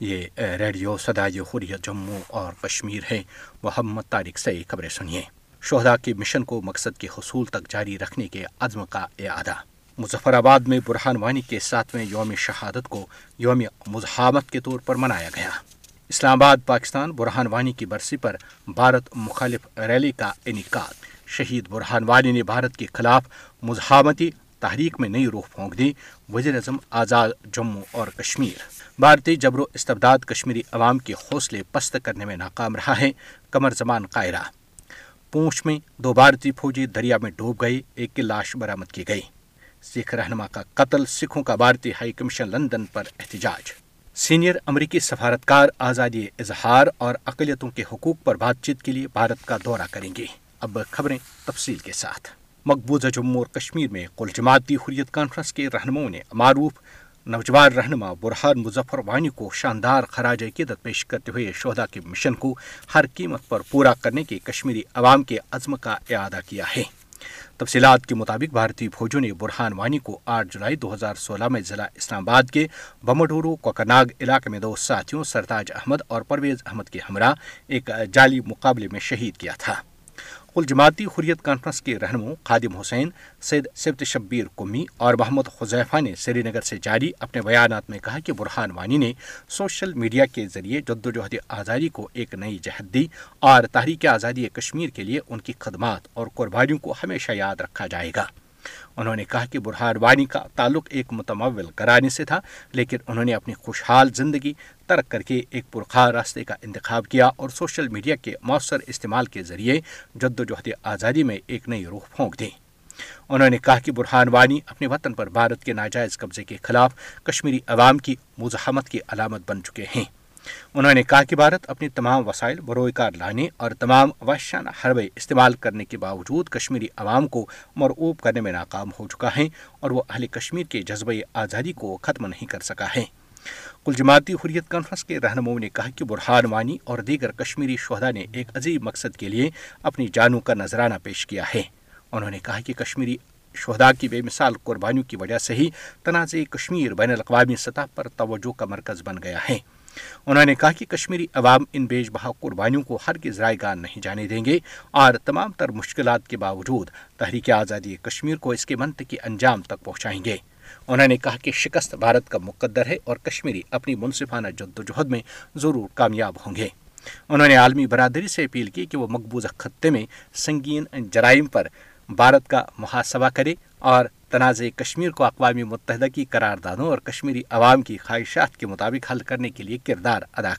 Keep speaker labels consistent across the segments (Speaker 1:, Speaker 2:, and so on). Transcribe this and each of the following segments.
Speaker 1: یہ ریڈیو حریت جموں اور کشمیر ہے محمد طارق سے خبریں سنیے شہدا کے مشن کو مقصد کے حصول تک جاری رکھنے کے عزم کا اعادہ مظفر آباد میں برہان وانی کے ساتویں یوم شہادت کو یوم مزاحمت کے طور پر منایا گیا اسلام آباد پاکستان برہان وانی کی برسی پر بھارت مخالف ریلی کا انعقاد شہید برہان وانی نے بھارت کے خلاف مزاحمتی تحریک میں نئی روح پھونک دی وزیر اعظم آزاد جموں اور کشمیر بھارتی جبر و استبداد کشمیری عوام کے حوصلے پست کرنے میں ناکام رہا ہے کمر زمان قائرہ پونچھ میں دو بھارتی فوجی دریا میں ڈوب گئے لاش برامد کی گئی سکھ رہنما کا قتل سکھوں کا بھارتی ہائی کمیشن لندن پر احتجاج سینئر امریکی سفارتکار آزادی اظہار اور اقلیتوں کے حقوق پر بات چیت کے لیے بھارت کا دورہ کریں گے اب خبریں تفصیل کے ساتھ مقبوضہ جموں اور کشمیر میں کل جماعتی حریت کانفرنس کے رہنماؤں نے معروف نوجوان رہنما برہان مظفر وانی کو شاندار خراج عقیدت پیش کرتے ہوئے شہدا کے مشن کو ہر قیمت پر پورا کرنے کے کشمیری عوام کے عزم کا اعادہ کیا ہے تفصیلات کے مطابق بھارتی فوجوں نے برہان وانی کو آٹھ جولائی دو ہزار سولہ میں ضلع اسلام آباد کے بمڈورو کوکرناگ علاقے میں دو ساتھیوں سرتاج احمد اور پرویز احمد کے ہمراہ ایک جعلی مقابلے میں شہید کیا تھا الجماعتی حریت کانفرنس کے رہنما خادم حسین سید سبت شبیر قمی اور محمد حذیفہ نے سری نگر سے جاری اپنے بیانات میں کہا کہ برحان وانی نے سوشل میڈیا کے ذریعے جد آزادی کو ایک نئی جہد دی اور تحریک آزادی کشمیر کے لیے ان کی خدمات اور قربانیوں کو ہمیشہ یاد رکھا جائے گا انہوں نے کہا کہ برہان وانی کا تعلق ایک متمول کرانے سے تھا لیکن انہوں نے اپنی خوشحال زندگی ترک کر کے ایک پرخار راستے کا انتخاب کیا اور سوشل میڈیا کے مؤثر استعمال کے ذریعے جد و جہد آزادی میں ایک نئی روح پھونک دیں انہوں نے کہا کہ برہان وانی اپنے وطن پر بھارت کے ناجائز قبضے کے خلاف کشمیری عوام کی مزاحمت کی علامت بن چکے ہیں انہوں نے کہا کہ بھارت اپنے تمام وسائل کار لانے اور تمام وحشانہ حربے استعمال کرنے کے باوجود کشمیری عوام کو مرعوب کرنے میں ناکام ہو چکا ہے اور وہ اہل کشمیر کے جذبہ آزادی کو ختم نہیں کر سکا ہے کل جماعتی حریت کانفرنس کے رہنماؤں نے کہا کہ برہان وانی اور دیگر کشمیری شہدا نے ایک عجیب مقصد کے لیے اپنی جانوں کا نذرانہ پیش کیا ہے انہوں نے کہا کہ کشمیری شہدا کی بے مثال قربانیوں کی وجہ سے ہی تنازع کشمیر بین الاقوامی سطح پر توجہ کا مرکز بن گیا ہے انہوں نے کہا کہ کشمیری عوام ان بیش بہا قربانیوں کو ہر کی ذرائع گاہ نہیں جانے دیں گے اور تمام تر مشکلات کے باوجود تحریک آزادی کشمیر کو اس کے منطقی انجام تک پہنچائیں گے انہوں نے کہا کہ شکست بھارت کا مقدر ہے اور کشمیری اپنی منصفانہ جد و جہد میں ضرور کامیاب ہوں گے انہوں نے عالمی برادری سے اپیل کی کہ وہ مقبوضہ خطے میں سنگین جرائم پر بھارت کا محاسبہ کرے اور تنازع کشمیر کو اقوام متحدہ کی قراردادوں اور کشمیری عوام کی خواہشات کے مطابق حل کرنے کے لیے کردار ادا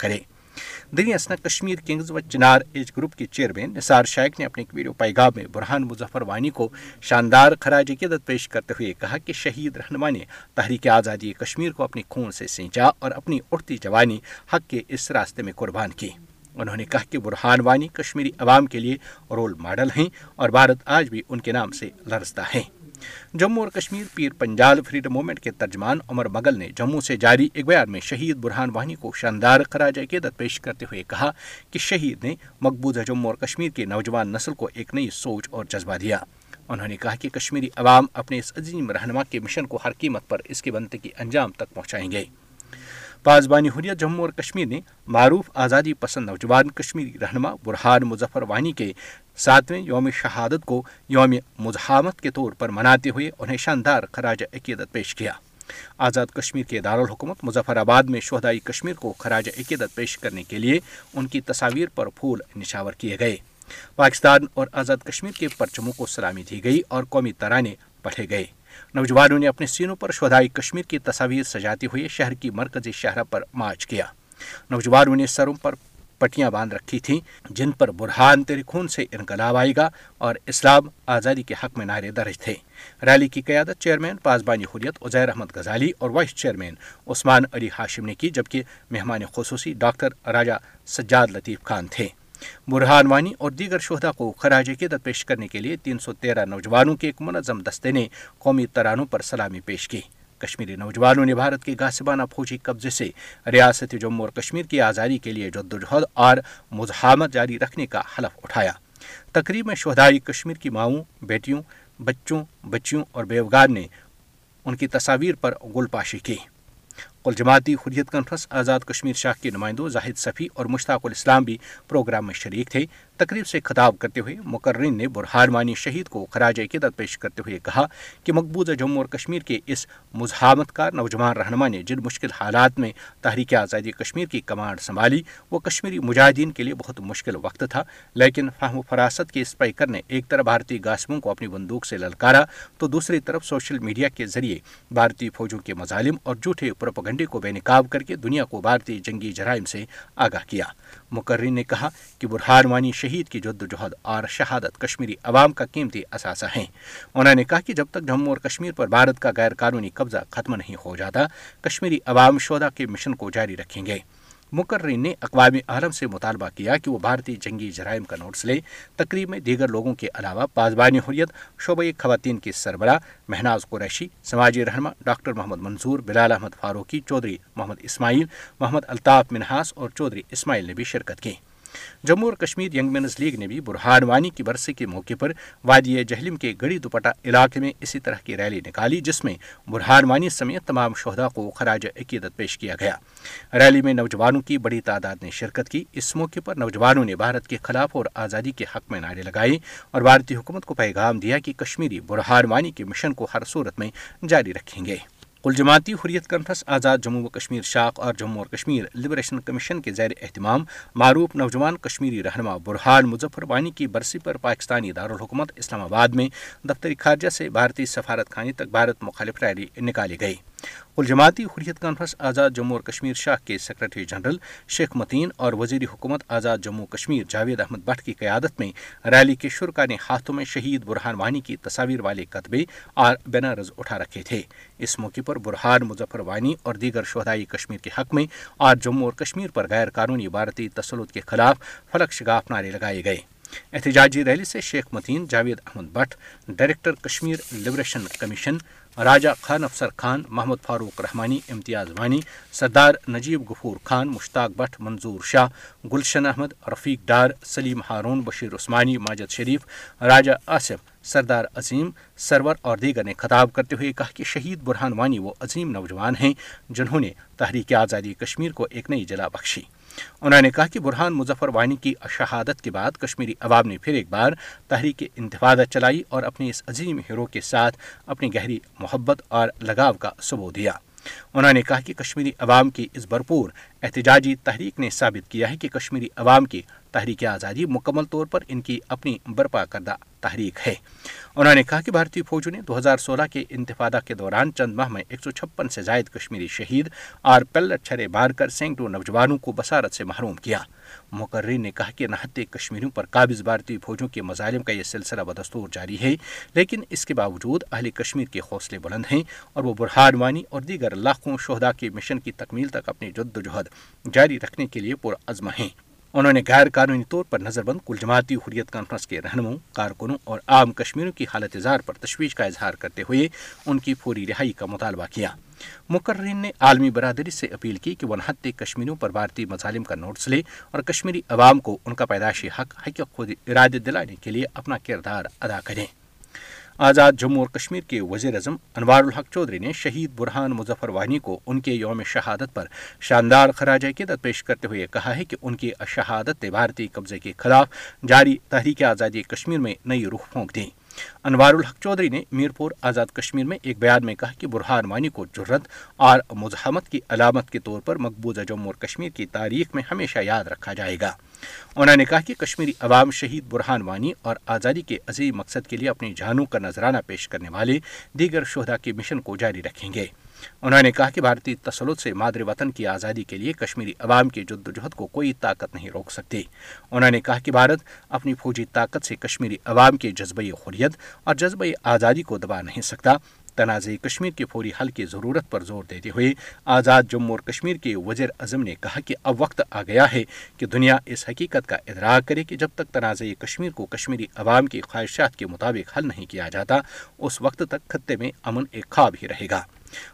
Speaker 1: دنیا دینی کشمیر کنگز و چنار ایج گروپ کے چیئرمین نثار شائق نے اپنے ایک ویڈیو پیغام میں برہان مظفر وانی کو شاندار خراج عقیدت پیش کرتے ہوئے کہا کہ شہید رہنما نے تحریک آزادی کشمیر کو اپنی خون سے سینچا اور اپنی اڑتی جوانی حق کے اس راستے میں قربان کی انہوں نے کہا کہ برہان وانی کشمیری عوام کے لیے رول ماڈل ہیں اور بھارت آج بھی ان کے نام سے لرزتا ہے جموں اور کشمیر پیر پنجال فریڈم موومنٹ کے ترجمان عمر مغل نے جموں سے جاری ایک بیان میں شہید برہان وانی کو شاندار خراج عقیدت پیش کرتے ہوئے کہا کہ شہید نے مقبوضہ جموں اور کشمیر کے نوجوان نسل کو ایک نئی سوچ اور جذبہ دیا انہوں نے کہا کہ کشمیری عوام اپنے اس عظیم رہنما کے مشن کو ہر قیمت پر اس کے بنتے کی انجام تک پہنچائیں گے پاسبانی حریت جموں اور کشمیر نے معروف آزادی پسند نوجوان کشمیری رہنما برہان مظفر وانی کے ساتویں یوم شہادت کو یوم مزاحمت کے طور پر مناتے ہوئے انہیں شاندار خراج عقیدت پیش کیا آزاد کشمیر کے دارالحکومت مظفر آباد میں شہدائی کشمیر کو خراج عقیدت پیش کرنے کے لیے ان کی تصاویر پر پھول نشاور کیے گئے پاکستان اور آزاد کشمیر کے پرچموں کو سلامی دی گئی اور قومی ترانے پڑھے گئے نوجوانوں نے اپنے سینوں پر شدھائی کشمیر کی تصاویر سجاتے ہوئے شہر کی مرکزی شہرہ پر مارچ کیا نوجوانوں نے سروں پر پٹیاں باندھ رکھی تھیں جن پر برہان تیرے خون سے انقلاب آئے گا اور اسلام آزادی کے حق میں نعرے درج تھے ریلی کی قیادت چیئرمین پاسبانی حریت عزیر احمد غزالی اور وائس چیئرمین عثمان علی ہاشم نے کی جبکہ مہمان خصوصی ڈاکٹر راجہ سجاد لطیف خان تھے برہان وانی اور دیگر شہدا کو خراج عقیدت پیش کرنے کے لیے تین سو تیرہ نوجوانوں کے ایک منظم دستے نے قومی ترانوں پر سلامی پیش کی کشمیری نوجوانوں نے بھارت کے گاسبانہ فوجی قبضے سے ریاست جموں اور کشمیر کی آزادی کے لیے جدوجہد اور مزاحمت جاری رکھنے کا حلف اٹھایا تقریب میں شہدائی کشمیر کی ماؤں بیٹیوں بچوں بچیوں اور بیوگار نے ان کی تصاویر پر گل پاشی کی کل جماعتی حریت کانفرنس آزاد کشمیر شاہ کے نمائندوں زاہد صفی اور مشتاق الاسلام بھی پروگرام میں شریک تھے تقریب سے خطاب کرتے ہوئے مقررین نے برہارمانی شہید کو خراج عقیدت پیش کرتے ہوئے کہا کہ مقبوضہ جموں اور کشمیر کے اس مزاحمت کار نوجوان رہنما نے جن مشکل حالات میں تحریک آزادی کشمیر کی کمانڈ سنبھالی وہ کشمیری مجاہدین کے لیے بہت مشکل وقت تھا لیکن فہم و فراست کے اسپائکر نے ایک طرف بھارتی گاسموں کو اپنی بندوق سے للکارا تو دوسری طرف سوشل میڈیا کے ذریعے بھارتی فوجوں کے مظالم اور جھوٹے پروپگنڈے کو بے نقاب کر کے دنیا کو بھارتی جنگی جرائم سے آگاہ کیا مقرری نے کہا کہ برہان وانی شہید کی جد و جہد اور شہادت کشمیری عوام کا قیمتی اثاثہ ہیں انہوں نے کہا کہ جب تک جموں اور کشمیر پر بھارت کا غیر قانونی قبضہ ختم نہیں ہو جاتا کشمیری عوام شودا کے مشن کو جاری رکھیں گے مقررین نے اقوام عالم سے مطالبہ کیا کہ وہ بھارتی جنگی جرائم کا نوٹس لیں تقریب میں دیگر لوگوں کے علاوہ پاسبانی حریت شعبۂ خواتین کے سربراہ مہناز قریشی سماجی رہنما ڈاکٹر محمد منظور بلال احمد فاروقی چودھری محمد اسماعیل محمد الطاف منہاس اور چودھری اسماعیل نے بھی شرکت کی جموں اور کشمیر ینگ مینز لیگ نے بھی برہان وانی کی برسے کے موقع پر وادی جہلم کے گڑی دوپٹہ علاقے میں اسی طرح کی ریلی نکالی جس میں برہان وانی سمیت تمام شہدا کو خراج عقیدت پیش کیا گیا ریلی میں نوجوانوں کی بڑی تعداد نے شرکت کی اس موقع پر نوجوانوں نے بھارت کے خلاف اور آزادی کے حق میں نعرے لگائے اور بھارتی حکومت کو پیغام دیا کہ کشمیری برہان وانی کے مشن کو ہر صورت میں جاری رکھیں گے کل جماعتی حریت کنفرنس آزاد جموں و کشمیر شاخ اور جموں اور کشمیر لبریشن کمیشن کے زیر اہتمام معروف نوجوان کشمیری رہنما برہان مظفر وانی کی برسی پر پاکستانی دارالحکومت اسلام آباد میں دفتر خارجہ سے بھارتی سفارت خانے تک بھارت مخالف ریلی نکالی گئی جماعتی حریت کانفرنس آزاد جموں اور کشمیر شاہ کے سیکرٹری جنرل شیخ متین اور وزیر حکومت آزاد جموں کشمیر جاوید احمد بٹ کی قیادت میں ریلی کے شرکا نے ہاتھوں میں شہید برہان وانی کی تصاویر والے اور بینرز اٹھا رکھے تھے اس موقع پر برہان مظفر وانی اور دیگر شہدائی کشمیر کے حق میں آج جموں اور کشمیر پر غیر قانونی بھارتی تسلط کے خلاف فلک شگاف نعرے لگائے گئے احتجاجی ریلی سے Sheikh Mateen Javed Ahmed Butt director Kashmir liberation commission Raja Khan Afsar Khan Muhammad فاروق رحمانی امتیاز وانی سردار نجیب غفور خان مشتاق بٹ منظور شاہ گلشن احمد رفیق ڈار سلیم ہارون بشیر عثمانی ماجد شریف راجہ آصف سردار عظیم سرور اور دیگر نے خطاب کرتے ہوئے کہا کہ شہید برہان وانی وہ عظیم نوجوان ہیں جنہوں نے تحریک آزادی کشمیر کو ایک نئی جلا بخشی انہوں نے کہا کہ برہان مظفر وانی کی شہادت کے بعد کشمیری عوام نے پھر ایک بار تحریک انتفادہ چلائی اور اپنے اس عظیم ہیرو کے ساتھ اپنی گہری محبت اور لگاؤ کا ثبوت دیا انہوں نے کہا کہ کشمیری عوام کی اس بھرپور احتجاجی تحریک نے ثابت کیا ہے کہ کشمیری عوام کی تحریک آزادی مکمل طور پر ان کی اپنی برپا کردہ تحریک ہے انہوں نے کہا کہ بھارتی فوجوں نے دو ہزار سولہ کے انتفادہ کے دوران چند ماہ میں ایک سو چھپن سے زائد کشمیری شہید اور پیلٹ چھرے مار کر سینکڑوں نوجوانوں کو بصارت سے محروم کیا مقرری نے کہا کہ نہتے کشمیریوں پر قابض بھارتی فوجوں کے مظالم کا یہ سلسلہ بدستور جاری ہے لیکن اس کے باوجود اہل کشمیر کے حوصلے بلند ہیں اور وہ برہانوانی اور دیگر لاکھوں شہدا کے مشن کی تکمیل تک اپنی جد و جہد جاری رکھنے کے لیے پرعزم ہیں انہوں نے غیر قانونی طور پر نظر بند کل جماعتی حریت کانفرنس کے رہنموں کارکنوں اور عام کشمیروں کی حالت اظہار پر تشویش کا اظہار کرتے ہوئے ان کی فوری رہائی کا مطالبہ کیا مقررین نے عالمی برادری سے اپیل کی کہ وہ انحتِ کشمیریوں پر بھارتی مظالم کا نوٹس لے اور کشمیری عوام کو ان کا پیدائشی حق حقیق اراد دلانے کے لیے اپنا کردار ادا کریں آزاد جموں اور کشمیر کے وزیر اعظم انوار الحق چودھری نے شہید برحان مظفر وانی کو ان کے یوم شہادت پر شاندار خراج عقیدت پیش کرتے ہوئے کہا ہے کہ ان کی شہادت نے بھارتی قبضے کے خلاف جاری تحریک آزادی کشمیر میں نئی رخ پھونک دیں انوار الحق چودھری نے میر پور آزاد کشمیر میں ایک بیان میں کہا کہ برہان وانی کو جرت اور مزاحمت کی علامت کے طور پر مقبوضہ جموں اور کشمیر کی تاریخ میں ہمیشہ یاد رکھا جائے گا انہوں نے کہا کہ کشمیری عوام شہید برہان وانی اور آزادی کے عظیم مقصد کے لیے اپنی جانوں کا نذرانہ پیش کرنے والے دیگر شہدا کے مشن کو جاری رکھیں گے انہوں نے کہا کہ بھارتی تسلط سے مادری وطن کی آزادی کے لیے کشمیری عوام کی جد و جہد کو کوئی طاقت نہیں روک سکتی انہوں نے کہا کہ بھارت اپنی فوجی طاقت سے کشمیری عوام کے جذبی خوریت اور جذبی آزادی کو دبا نہیں سکتا تنازع کشمیر کے فوری حل کی ضرورت پر زور دیتے ہوئے آزاد جموں اور کشمیر کے وزیر اعظم نے کہا کہ اب وقت آ گیا ہے کہ دنیا اس حقیقت کا ادراک کرے کہ جب تک تنازع کشمیر کو کشمیری عوام کی خواہشات کے مطابق حل نہیں کیا جاتا اس وقت تک خطے میں امن ایک خواب ہی رہے گا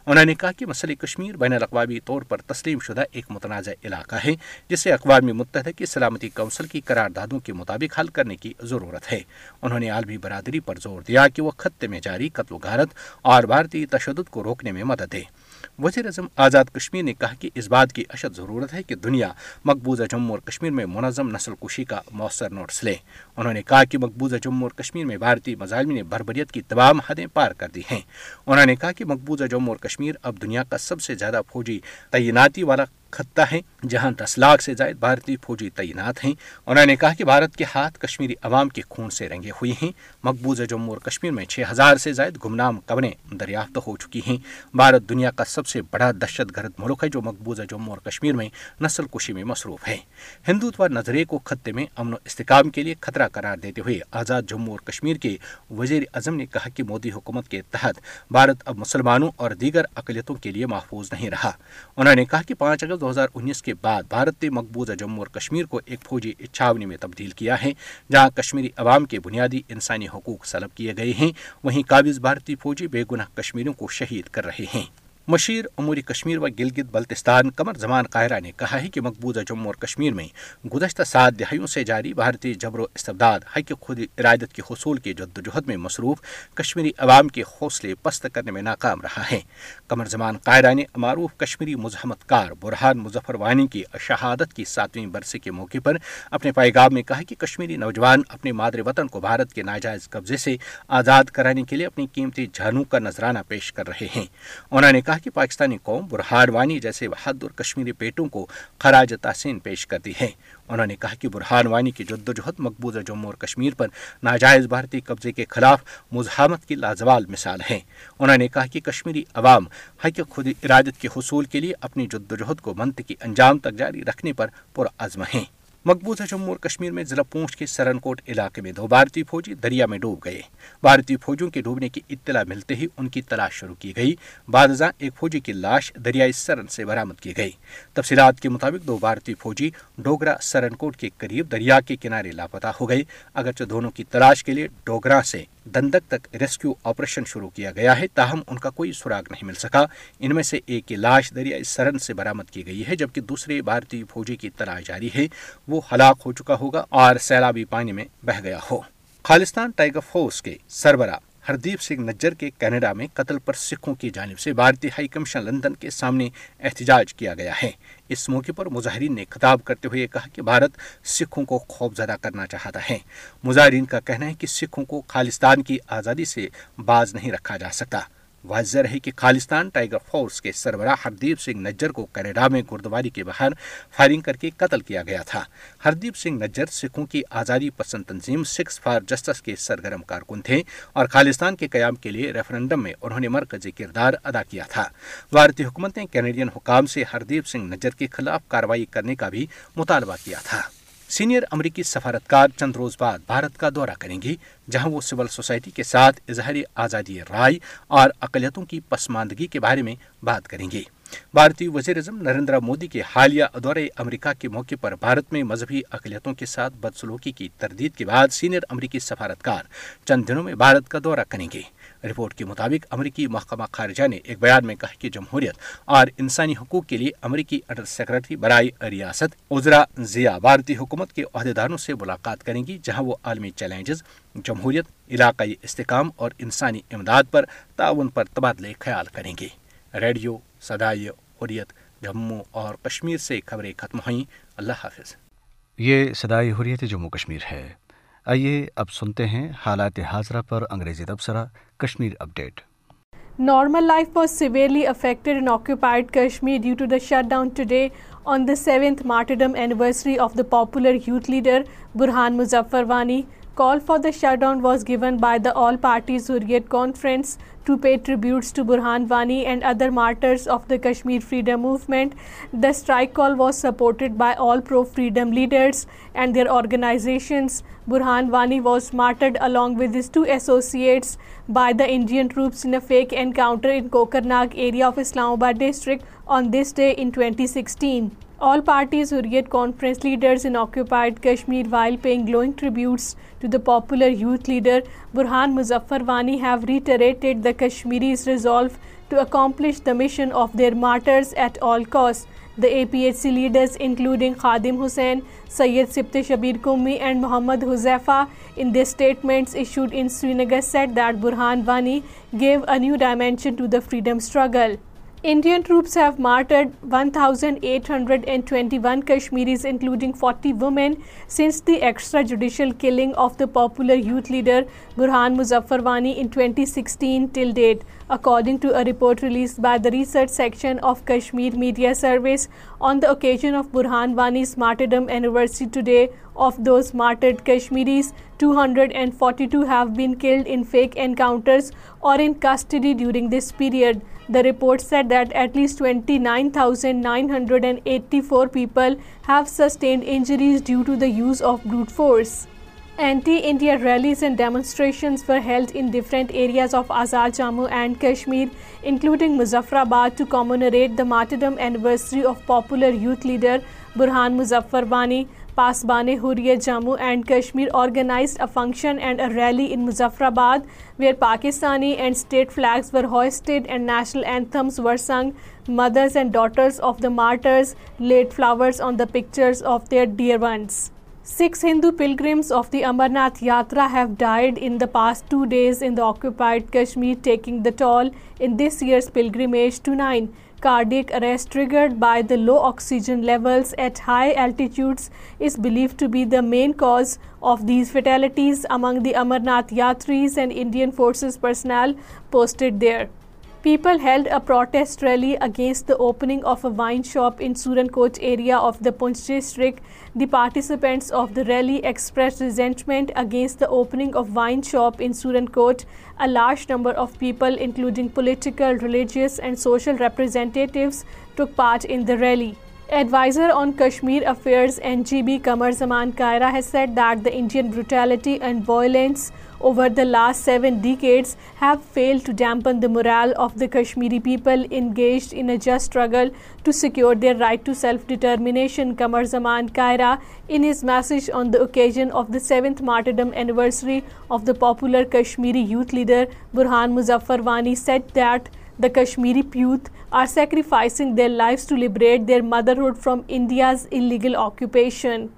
Speaker 1: انہوں نے کہا کہ مسئلہ کشمیر بین الاقوامی طور پر تسلیم شدہ ایک متنازع علاقہ ہے جسے اقوام متحدہ کی سلامتی کونسل کی قرار دادوں کے مطابق حل کرنے کی ضرورت ہے انہوں نے عالمی برادری پر زور دیا کہ وہ خطے میں جاری قتل و غارت اور بھارتی تشدد کو روکنے میں مدد دے وزیر اعظم آزاد کشمیر نے کہا کہ اس بات کی اشد ضرورت ہے کہ دنیا مقبوضہ جموں اور کشمیر میں منظم نسل کشی کا مؤثر نوٹس لے انہوں نے کہا کہ مقبوضہ جموں اور کشمیر میں بھارتی مظالم نے بربریت کی تمام حدیں پار کر دی ہیں انہوں نے کہا کہ مقبوضہ جموں اور کشمیر اب دنیا کا سب سے زیادہ فوجی تعیناتی والا خطہ ہیں جہاں دس لاکھ سے زائد بھارتی فوجی تعینات ہیں انہوں نے کہا کہ بھارت کے ہاتھ کشمیری عوام کے خون سے رنگے ہوئے ہیں مقبوضہ جموں اور کشمیر میں چھ ہزار سے زائد گمنام قبریں دریافت ہو چکی ہیں بھارت دنیا کا سب سے بڑا دہشت گرد ملک ہے جو مقبوضہ جموں اور کشمیر میں نسل کشی میں مصروف ہے ہندوتوا نظرے کو خطے میں امن و استحکام کے لیے خطرہ قرار دیتے ہوئے آزاد جموں اور کشمیر کے وزیر اعظم نے کہا کہ مودی حکومت کے تحت بھارت اب مسلمانوں اور دیگر اقلیتوں کے لیے محفوظ نہیں رہا انہوں نے کہا کہ پانچ اگست دو ہزار انیس کے بعد بھارت نے مقبوضہ جموں اور کشمیر کو ایک فوجی اچھاونی میں تبدیل کیا ہے جہاں کشمیری عوام کے بنیادی انسانی حقوق سلب کیے گئے ہیں وہیں قابض بھارتی فوجی بے گناہ کشمیریوں کو شہید کر رہے ہیں مشیر امور کشمیر و گلگت بلتستان قمر زمان قاہرہ نے کہا ہے کہ مقبوضہ جموں اور کشمیر میں گزشتہ سات دہائیوں سے جاری بھارتی جبر و استبداد حق خود ارادت کے حصول کے جد جہد میں مصروف کشمیری عوام کے حوصلے پست کرنے میں ناکام رہا ہے قمر زمان قاہرہ نے معروف کشمیری مزاحمت کار برہان مظفر وانی کی شہادت کی ساتویں برسے کے موقع پر اپنے پیغام میں کہا کہ کشمیری نوجوان اپنے مادر وطن کو بھارت کے ناجائز قبضے سے آزاد کرانے کے لیے اپنی قیمتی جھانوں کا نذرانہ پیش کر رہے ہیں انہوں نے پاکستانی قوم برہاروانی جیسے کشمیری کو خراج تحسین پیش کرتی ہے انہوں نے کہا کہ برہاروانی کی جدوجہد مقبوضہ جموں اور کشمیر پر ناجائز بھارتی قبضے کے خلاف مزاحمت کی لازوال مثال ہیں انہوں نے کہا کہ کشمیری عوام حق خود ارادت کے حصول کے لیے اپنی جد و جہد کو منطقی انجام تک جاری رکھنے پر پرعزم ہیں مقبوضہ جموں اور کشمیر میں ضلع پونچھ کے سرن کوٹ علاقے میں دو بھارتی فوجی دریا میں ڈوب گئے بھارتی فوجیوں کے ڈوبنے کی اطلاع ملتے ہی ان کی تلاش شروع کی گئی بعد ایک فوجی کی لاش دریائی سرن سے برامد کی گئی تفصیلات کے مطابق دو بھارتی فوجی ڈوگرا سرن کوٹ کے قریب دریا کے کنارے لاپتا ہو گئے اگرچہ دونوں کی تلاش کے لیے ڈوگرا سے دندک تک ریسکیو آپریشن شروع کیا گیا ہے تاہم ان کا کوئی سراغ نہیں مل سکا ان میں سے ایک کی لاش دریا سرن سے برامد کی گئی ہے جبکہ دوسرے بھارتی فوجی کی تلاش جاری ہے وہ ہلاک ہو چکا ہوگا اور سیلابی پانی میں بہ گیا ہو خالستان فورس کے سربراہ ہردیپ سنگھ نجر کے کینیڈا میں قتل پر سکھوں کی جانب سے بھارتی ہائی کمیشن لندن کے سامنے احتجاج کیا گیا ہے اس موقع پر مظاہرین نے خطاب کرتے ہوئے کہا کہ بھارت سکھوں کو خوف زدہ کرنا چاہتا ہے مظاہرین کا کہنا ہے کہ سکھوں کو خالستان کی آزادی سے باز نہیں رکھا جا سکتا واضح رہے کہ خالستان ٹائیگر فورس کے سربراہ ہردیپ سنگھ نجر کو کینیڈا میں گردواری کے باہر فائرنگ کر کے قتل کیا گیا تھا ہردیپ سنگھ نجر سکھوں کی آزادی پسند تنظیم سکھ فار جسٹس کے سرگرم کارکن تھے اور خالستان کے قیام کے لیے ریفرنڈم میں انہوں نے مرکزی کردار ادا کیا تھا بھارتی حکومت نے کینیڈین حکام سے ہردیپ سنگھ نجر کے خلاف کاروائی کرنے کا بھی مطالبہ کیا تھا سینئر امریکی سفارتکار چند روز بعد بھارت کا دورہ کریں گی جہاں وہ سول سوسائٹی کے ساتھ اظہار آزادی رائے اور اقلیتوں کی پسماندگی کے بارے میں بات کریں گے بھارتی وزیر اعظم نریندر مودی کے حالیہ دورے امریکہ کے موقع پر بھارت میں مذہبی اقلیتوں کے ساتھ بدسلوکی کی تردید کے بعد سینئر امریکی سفارتکار چند دنوں میں بھارت کا دورہ کریں گے رپورٹ کے مطابق امریکی محکمہ خارجہ نے ایک بیان میں کہا کہ جمہوریت اور انسانی حقوق کے لیے امریکی انڈر سیکرٹری برائے ریاست عزرا ضیاء بھارتی حکومت کے عہدیداروں سے
Speaker 2: ملاقات کریں گی جہاں وہ عالمی چیلنجز جمہوریت علاقائی استحکام اور انسانی امداد پر تعاون پر تبادلہ
Speaker 1: خیال کریں گے ریڈیو سدائی حریت جموں اور کشمیر سے خبریں ختم ہوئیں اللہ حافظ
Speaker 2: یہ صدائی حریت جموں کشمیر ہے آئیے اب سنتے ہیں حالات حاضرہ پر انگریزی تبصرہ Kashmir update.
Speaker 3: Normal life was severely affected in occupied Kashmir due to the shutdown today on the 7th martyrdom anniversary of the popular youth leader Burhan Muzaffar Wani. Call for the shutdown was given by the all-party Hurriyat Conference to pay tributes to Burhan Wani and other martyrs of the Kashmir freedom movement. The strike call was supported by all pro-freedom leaders and their organizations. Burhan Wani was martyred along with his two associates by the Indian troops in a fake encounter in Kokarnag area of Islamabad district on this day in 2016. All parties who read conference leaders in occupied Kashmir while paying glowing tributes to the popular youth leader Burhan Muzaffar Wani have reiterated the Kashmiris' resolve to accomplish the mission of their martyrs at all costs. The APHC leaders, including Khadim Hussain, Syed Sibte Shabir Qumi and Mohammad Huzaifa, in their statements issued in Srinagar said that Burhan Wani gave a new dimension to the freedom struggle. Indian troops have martyred 1,821 Kashmiris, including 40 women, since the extrajudicial killing of the popular youth leader Burhan Muzaffarwani in 2016 till date, according to a report released by the research section of Kashmir Media Service on the occasion of Burhan Wani's martyrdom anniversary today. Of those martyred Kashmiris, 242 have been killed in fake encounters or in custody during this period. The report said that at least 29,984 people have sustained injuries due to the use of brute force. Anti-India rallies and demonstrations were held in different areas of Azad Jammu and Kashmir, including Muzaffarabad, to commemorate the martyrdom anniversary of popular youth leader Burhan Muzaffar Wani. Pasbane Hurriyat Jammu and Kashmir organized a function and a rally in Muzaffarabad where Pakistani and state flags were hoisted and national anthems were sung. Mothers and daughters of the martyrs laid flowers on the pictures of their dear ones. 6 Hindu pilgrims of the Amarnath Yatra have died in the past 2 days in the occupied Kashmir, taking the toll in this year's pilgrimage to 9. Cardiac arrest triggered by the low oxygen levels at high altitudes is believed to be the main cause of these fatalities among the Amarnath Yatris and Indian Forces personnel posted there. People held a protest rally against the opening of a wine shop in Surankot area of the Poonch district. The participants of the rally expressed resentment against the opening of wine shop in Surankot. A large number of people, including political, religious and social representatives, took part in the rally. Advisor on Kashmir Affairs NGB Qamar Zaman Kaira has said that the Indian brutality and violence over the last 7 decades have failed to dampen the morale of the Kashmiri people engaged in a just struggle to secure their right to self-determination, Qamar Zaman Kaira, in his message on the occasion of the 7th martyrdom anniversary of the popular Kashmiri youth leader Burhan Muzaffar Wani, said that the Kashmiri youth are sacrificing their lives to liberate their motherhood from India's illegal occupation.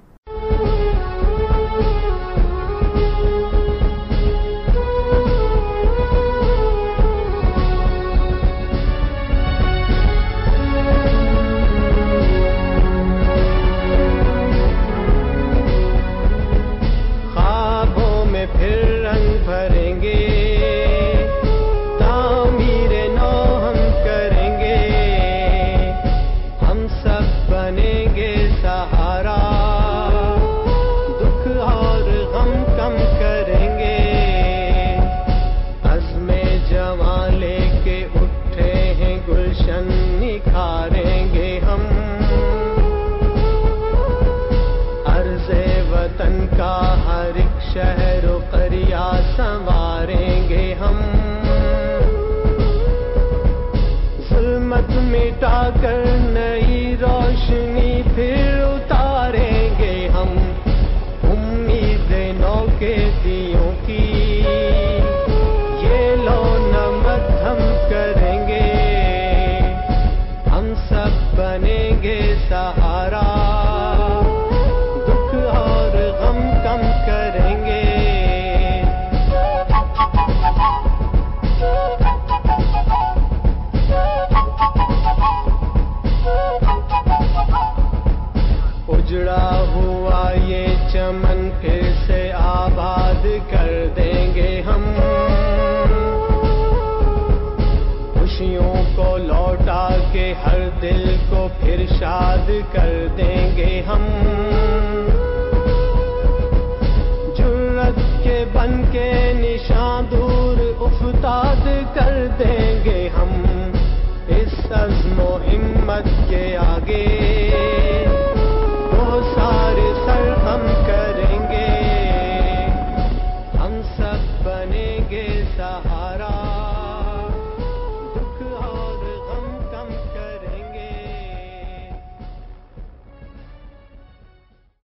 Speaker 4: کر ہر دل کو پھر شاد کر دیں گے ہم جرت کے بن کے نشان دور افتاد کر دیں گے ہم اس عزم و ہمت کے آگے